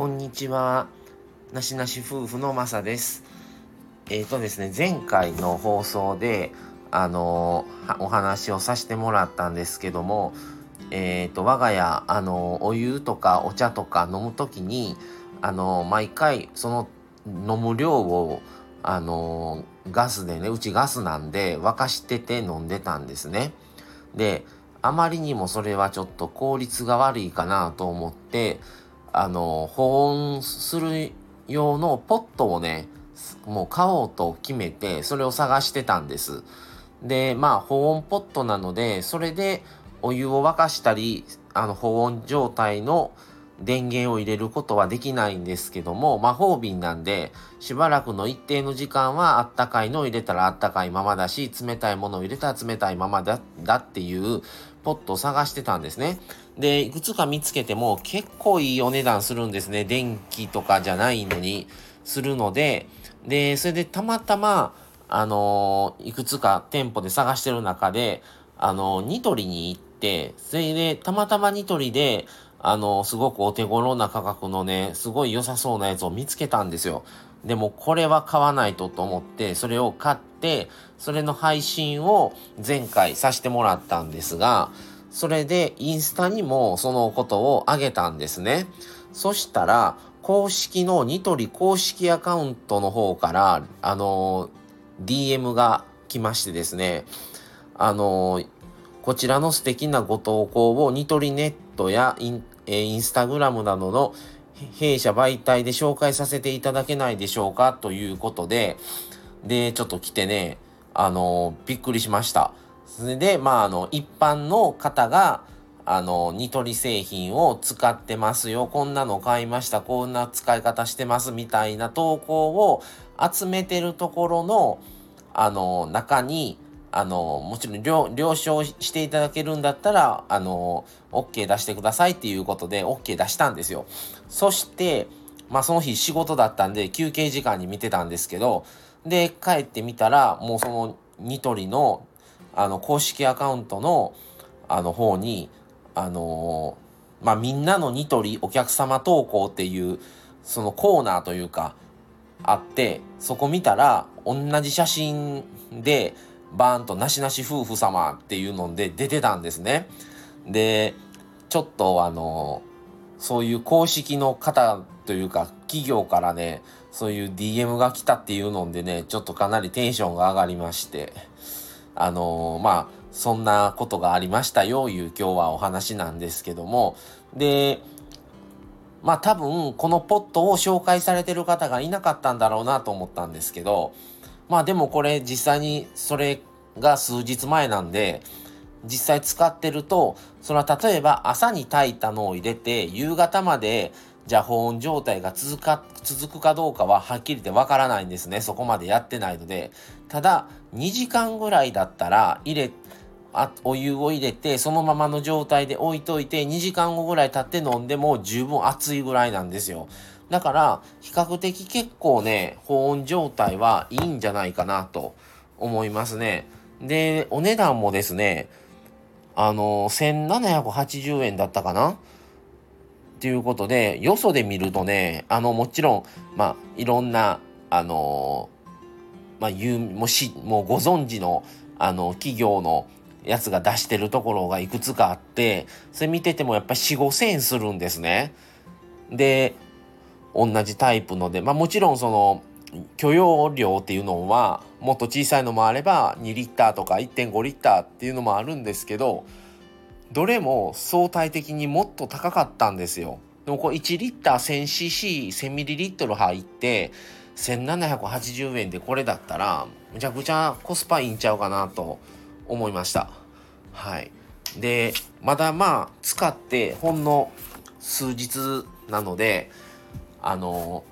こんにちは。なしなし夫婦のまさです。えっ、ー、とですね、前回の放送で、あのー、お話をさせてもらったんですけども、えっ、ー、と、我が家、あのお湯とかお茶とか飲むときに、あの毎回、その飲む量を、あのガスでね、うちガスなんで沸かしてて飲んでたんですね。で、あまりにもそれはちょっと効率が悪いかなと思って、あの、保温する用のポットをね、もう買おうと決めて、それを探してたんです。で、まあ、保温ポットなので、それでお湯を沸かしたり、あの、保温状態の電源を入れることはできないんですけども、魔法瓶なんで、しばらくの一定の時間はあったかいのを入れたらあったかいままだし、冷たいものを入れたら冷たいままだだっていうポットを探してたんですね。で、いくつか見つけても結構いいお値段するんですね。電気とかじゃないのにするので、で、それでたまたま、あのー、いくつか店舗で探してる中で、あのー、ニトリに行って、それでたまたまニトリで、あのー、すごくお手頃な価格のね、すごい良さそうなやつを見つけたんですよ。でもこれは買わないとと思って、それを買って、それの配信を前回させてもらったんですが、それでインスタにもそのことをあげたんですね。そしたら、公式のニトリ公式アカウントの方から、あの、DM が来ましてですね、あの、こちらの素敵なご投稿をニトリネットやイン,、えインスタグラムなどの弊社媒体で紹介させていただけないでしょうかということで、で、ちょっと来てね、あの、びっくりしました。それで、まあ、あの、一般の方が、あの、ニトリ製品を使ってますよ。こんなの買いました。こんな使い方してます。みたいな投稿を集めてるところの、あの、中に、あの、もちろん了、了承していただけるんだったら、あの、OK 出してくださいっていうことで OK 出したんですよ。そして、まあその日仕事だったんで休憩時間に見てたんですけど、で、帰ってみたら、もうそのニトリのあの、公式アカウントの、あの方に、あのー、まあ、みんなのニトリお客様投稿っていう、そのコーナーというか、あって、そこ見たら、同じ写真で、バーンとなしなし夫婦様っていうので出てたんですね。で、ちょっとあのー、そういう公式の方というか、企業からね、そういう DM が来たっていうのでね、ちょっとかなりテンションが上がりまして、あのー、まあ、そんなことがありましたよ、いう今日はお話なんですけども、で、まあ多分このポットを紹介されてる方がいなかったんだろうなと思ったんですけど、まあでもこれ実際にそれが数日前なんで、実際使ってると、それは例えば朝に炊いたのを入れて、夕方までじゃあ保温状態が続か、続くかどうかははっきり言ってわからないんですね。そこまでやってないので。ただ、2時間ぐらいだったら入れ、あお湯を入れてそのままの状態で置いといて2時間後ぐらい経って飲んでも十分熱いぐらいなんですよ。だから比較的結構ね保温状態はいいんじゃないかなと思いますね。でお値段もですねあの1780円だったかな？っていうことで、よそで見るとね、あの、もちろん、まあ、いろんな、あのまあ、言う、もし、もうご存知の、あの、企業のやつが出してるところがいくつかあって、それ見ててもやっぱり4、5千円するんですね。で、同じタイプので、まあもちろんその、許容量っていうのはもっと小さいのもあれば2リッターとか1.5リッターっていうのもあるんですけどどれも相対的にもっと高かったんですよ。でもこれ1リッター 1000cc、1000ml 入って1780円でこれだったらむちゃくちゃコスパいいんちゃうかなと思いました。はい。で、まだまあ使ってほんの数日なので、あの、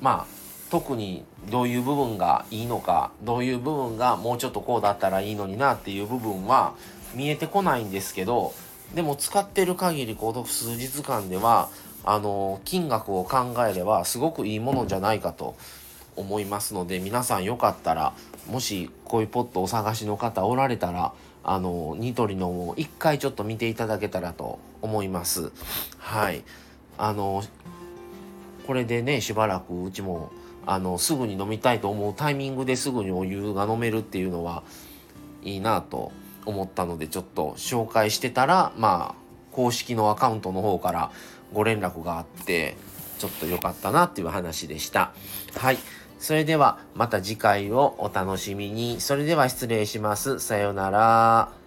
まあ特にどういう部分がいいのか、どういう部分がもうちょっとこうだったらいいのになっていう部分は見えてこないんですけどでも使ってる限りこの数日間ではあの金額を考えればすごくいいものじゃないかと思いますので皆さんよかったらもしこういうポットお探しの方おられたらあのニトリのを一回ちょっと見ていただけたらと思います。はい。あのこれでねしばらくうちもあのすぐに飲みたいと思うタイミングですぐにお湯が飲めるっていうのはいいなと思ったのでちょっと紹介してたらまあ公式のアカウントの方からご連絡があってちょっと良かったなっていう話でした。はい。それではまた次回をお楽しみに。それでは失礼します。さようなら。